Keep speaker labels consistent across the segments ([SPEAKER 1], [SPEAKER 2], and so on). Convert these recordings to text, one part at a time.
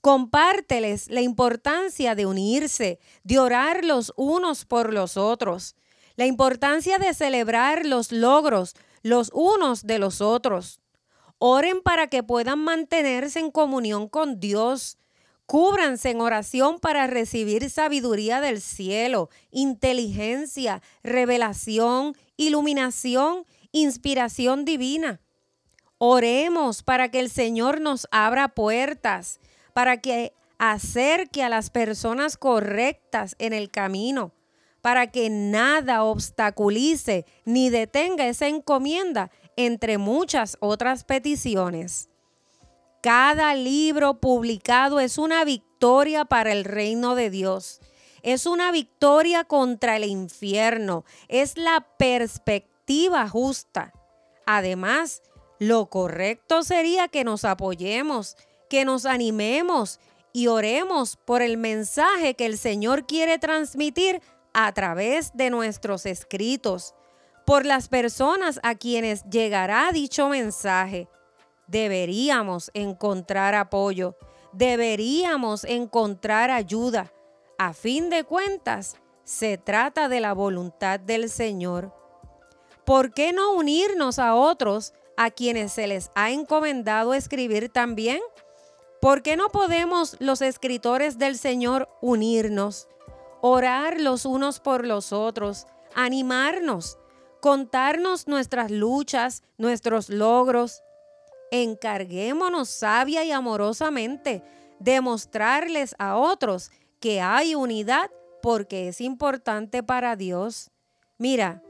[SPEAKER 1] Compárteles la importancia de unirse, de orar los unos por los otros, la importancia de celebrar los logros los unos de los otros. Oren para que puedan mantenerse en comunión con Dios. Cúbranse en oración para recibir sabiduría del cielo, inteligencia, revelación, iluminación, inspiración divina. Oremos para que el Señor nos abra puertas, para que acerque a las personas correctas en el camino, para que nada obstaculice ni detenga esa encomienda entre muchas otras peticiones. Cada libro publicado es una victoria para el reino de Dios. Es una victoria contra el infierno. Es la perspectiva justa. Además, lo correcto sería que nos apoyemos, que nos animemos y oremos por el mensaje que el Señor quiere transmitir a través de nuestros escritos, por las personas a quienes llegará dicho mensaje. Deberíamos encontrar apoyo, deberíamos encontrar ayuda. A fin de cuentas, se trata de la voluntad del Señor. ¿Por qué no unirnos a otros a quienes se les ha encomendado escribir también? ¿Por qué no podemos los escritores del Señor unirnos, orar los unos por los otros, animarnos, contarnos nuestras luchas, nuestros logros? Encarguémonos sabia y amorosamente de mostrarles a otros que hay unidad porque es importante para Dios. Mira,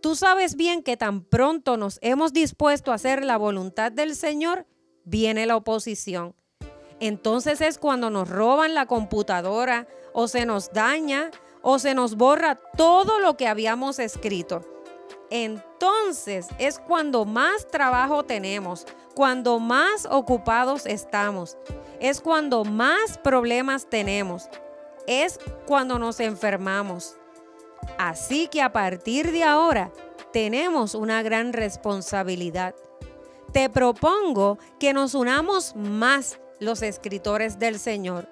[SPEAKER 1] tú sabes bien que tan pronto nos hemos dispuesto a hacer la voluntad del Señor, viene la oposición entonces es cuando nos roban la computadora o se nos daña o se nos borra todo lo que habíamos escrito. Entonces es cuando más trabajo tenemos, cuando más ocupados estamos, es cuando más problemas tenemos, es cuando nos enfermamos. Así que a partir de ahora tenemos una gran responsabilidad. Te propongo que nos unamos más los escritores del Señor,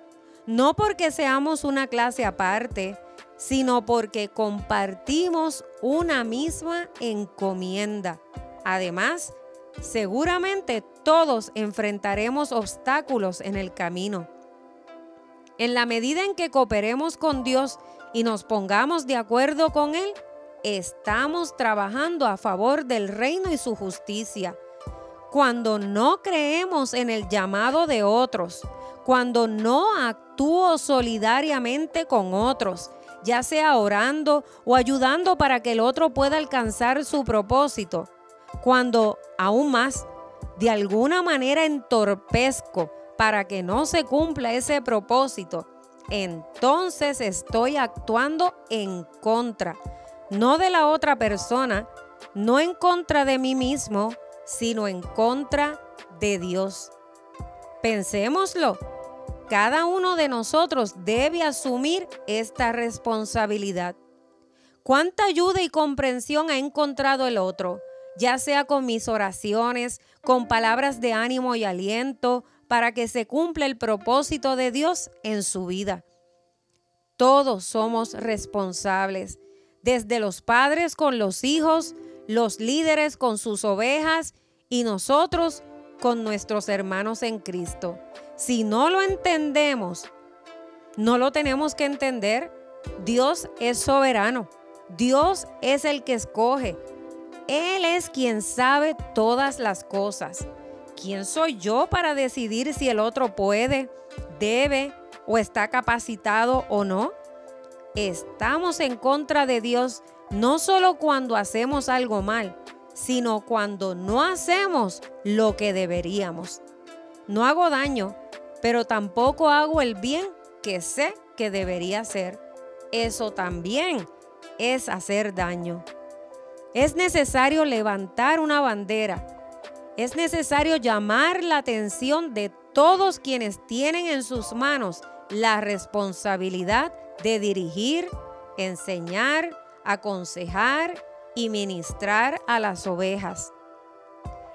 [SPEAKER 1] no porque seamos una clase aparte, sino porque compartimos una misma encomienda. Además, seguramente todos enfrentaremos obstáculos en el camino. En la medida en que cooperemos con Dios y nos pongamos de acuerdo con Él, estamos trabajando a favor del reino y su justicia cuando no creemos en el llamado de otros, cuando no actúo solidariamente con otros, ya sea orando o ayudando para que el otro pueda alcanzar su propósito, cuando aún más, de alguna manera entorpezco para que no se cumpla ese propósito, entonces estoy actuando en contra, no de la otra persona, no en contra de mí mismo, sino en contra de Dios. Pensémoslo. Cada uno de nosotros debe asumir esta responsabilidad. ¿Cuánta ayuda y comprensión ha encontrado el otro? ya sea con mis oraciones, con palabras de ánimo y aliento, para que se cumpla el propósito de Dios en su vida. Todos somos responsables, desde los padres con los hijos, los líderes con sus ovejas y nosotros con nuestros hermanos en Cristo. Si no lo entendemos, no lo tenemos que entender. Dios es soberano. Dios es el que escoge. Él es quien sabe todas las cosas. ¿Quién soy yo para decidir si el otro puede, debe o está capacitado o no? Estamos en contra de Dios no solo cuando hacemos algo mal, sino cuando no hacemos lo que deberíamos. No hago daño, pero tampoco hago el bien que sé que debería hacer. Eso también es hacer daño. Es necesario levantar una bandera. Es necesario llamar la atención de todos quienes tienen en sus manos la responsabilidad de dirigir, enseñar, aconsejar y ministrar a las ovejas.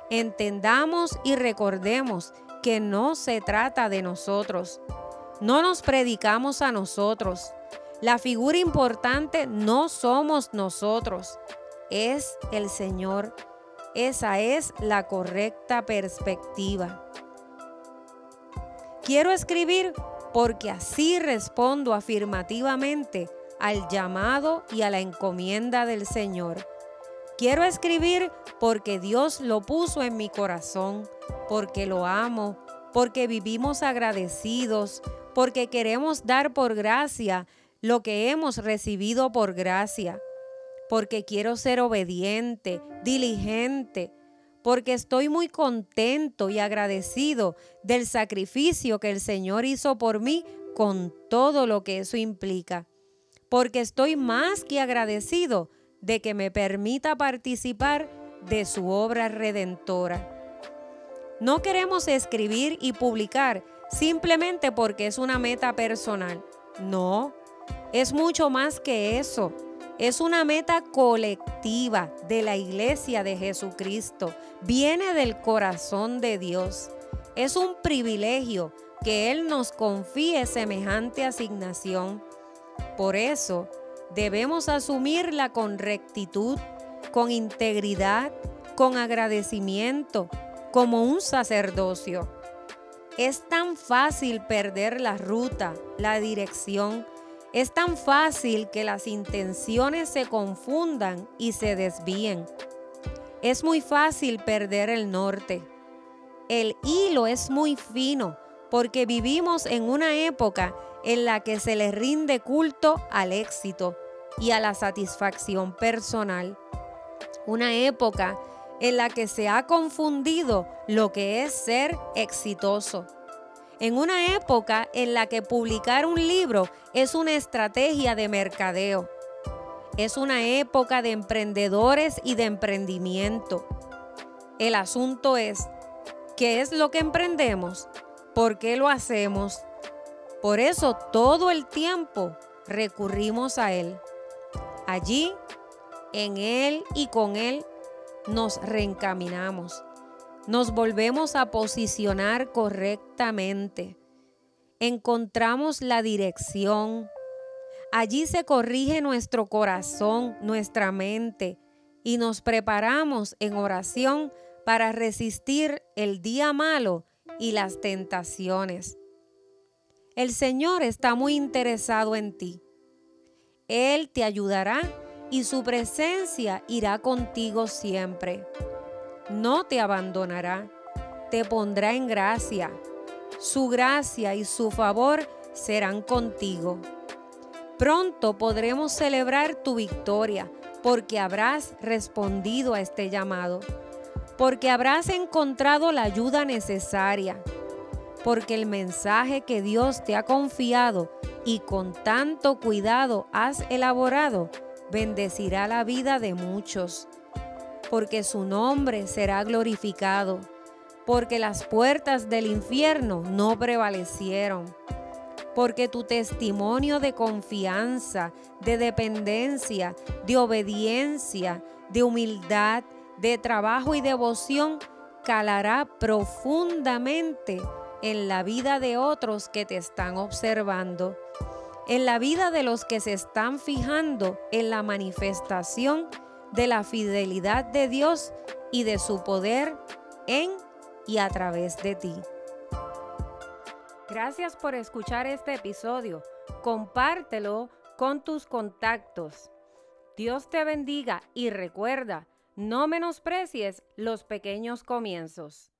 [SPEAKER 1] Entendamos y recordemos que no se trata de nosotros. No nos predicamos a nosotros. La figura importante no somos nosotros, es el Señor. Esa es la correcta perspectiva. Quiero escribir porque así respondo afirmativamente al llamado y a la encomienda del Señor. Quiero escribir porque Dios lo puso en mi corazón, porque lo amo, porque vivimos agradecidos, porque queremos dar por gracia lo que hemos recibido por gracia, porque quiero ser obediente, diligente, porque estoy muy contento y agradecido del sacrificio que el Señor hizo por mí con todo lo que eso implica, porque estoy más que agradecido de que me permita participar de su obra redentora. No queremos escribir y publicar simplemente porque es una meta personal. No, es mucho más que eso. Es una meta colectiva de la iglesia de Jesucristo. Viene del corazón de Dios. Es un privilegio que Él nos confíe semejante asignación. Por eso debemos asumirla con rectitud, con integridad, con agradecimiento, como un sacerdocio. Es tan fácil perder la ruta, la dirección, es tan fácil que las intenciones se confundan y se desvíen. Es muy fácil perder el norte. El hilo es muy fino porque vivimos en una época en la que se le rinde culto al éxito y a la satisfacción personal. Una época en la que se ha confundido lo que es ser exitoso en una época en la que publicar un libro es una estrategia de mercadeo. Es una época de emprendedores y de emprendimiento. El asunto es, ¿qué es lo que emprendemos? ¿Por qué lo hacemos? Por eso todo el tiempo recurrimos a Él. Allí, en Él y con Él, nos reencaminamos nos volvemos a posicionar correctamente. Encontramos la dirección. Allí se corrige nuestro corazón, nuestra mente, y nos preparamos en oración para resistir el día malo y las tentaciones. El Señor está muy interesado en ti. Él te ayudará y su presencia irá contigo siempre no te abandonará, te pondrá en gracia. Su gracia y su favor serán contigo. Pronto podremos celebrar tu victoria porque habrás respondido a este llamado, porque habrás encontrado la ayuda necesaria, porque el mensaje que Dios te ha confiado y con tanto cuidado has elaborado bendecirá la vida de muchos porque su nombre será glorificado, porque las puertas del infierno no prevalecieron, porque tu testimonio de confianza, de dependencia, de obediencia, de humildad, de trabajo y devoción calará profundamente en la vida de otros que te están observando, en la vida de los que se están fijando en la manifestación de la fidelidad de Dios y de su poder en y a través de ti. Gracias por escuchar este episodio. Compártelo con tus contactos. Dios te bendiga y recuerda, no menosprecies los pequeños comienzos.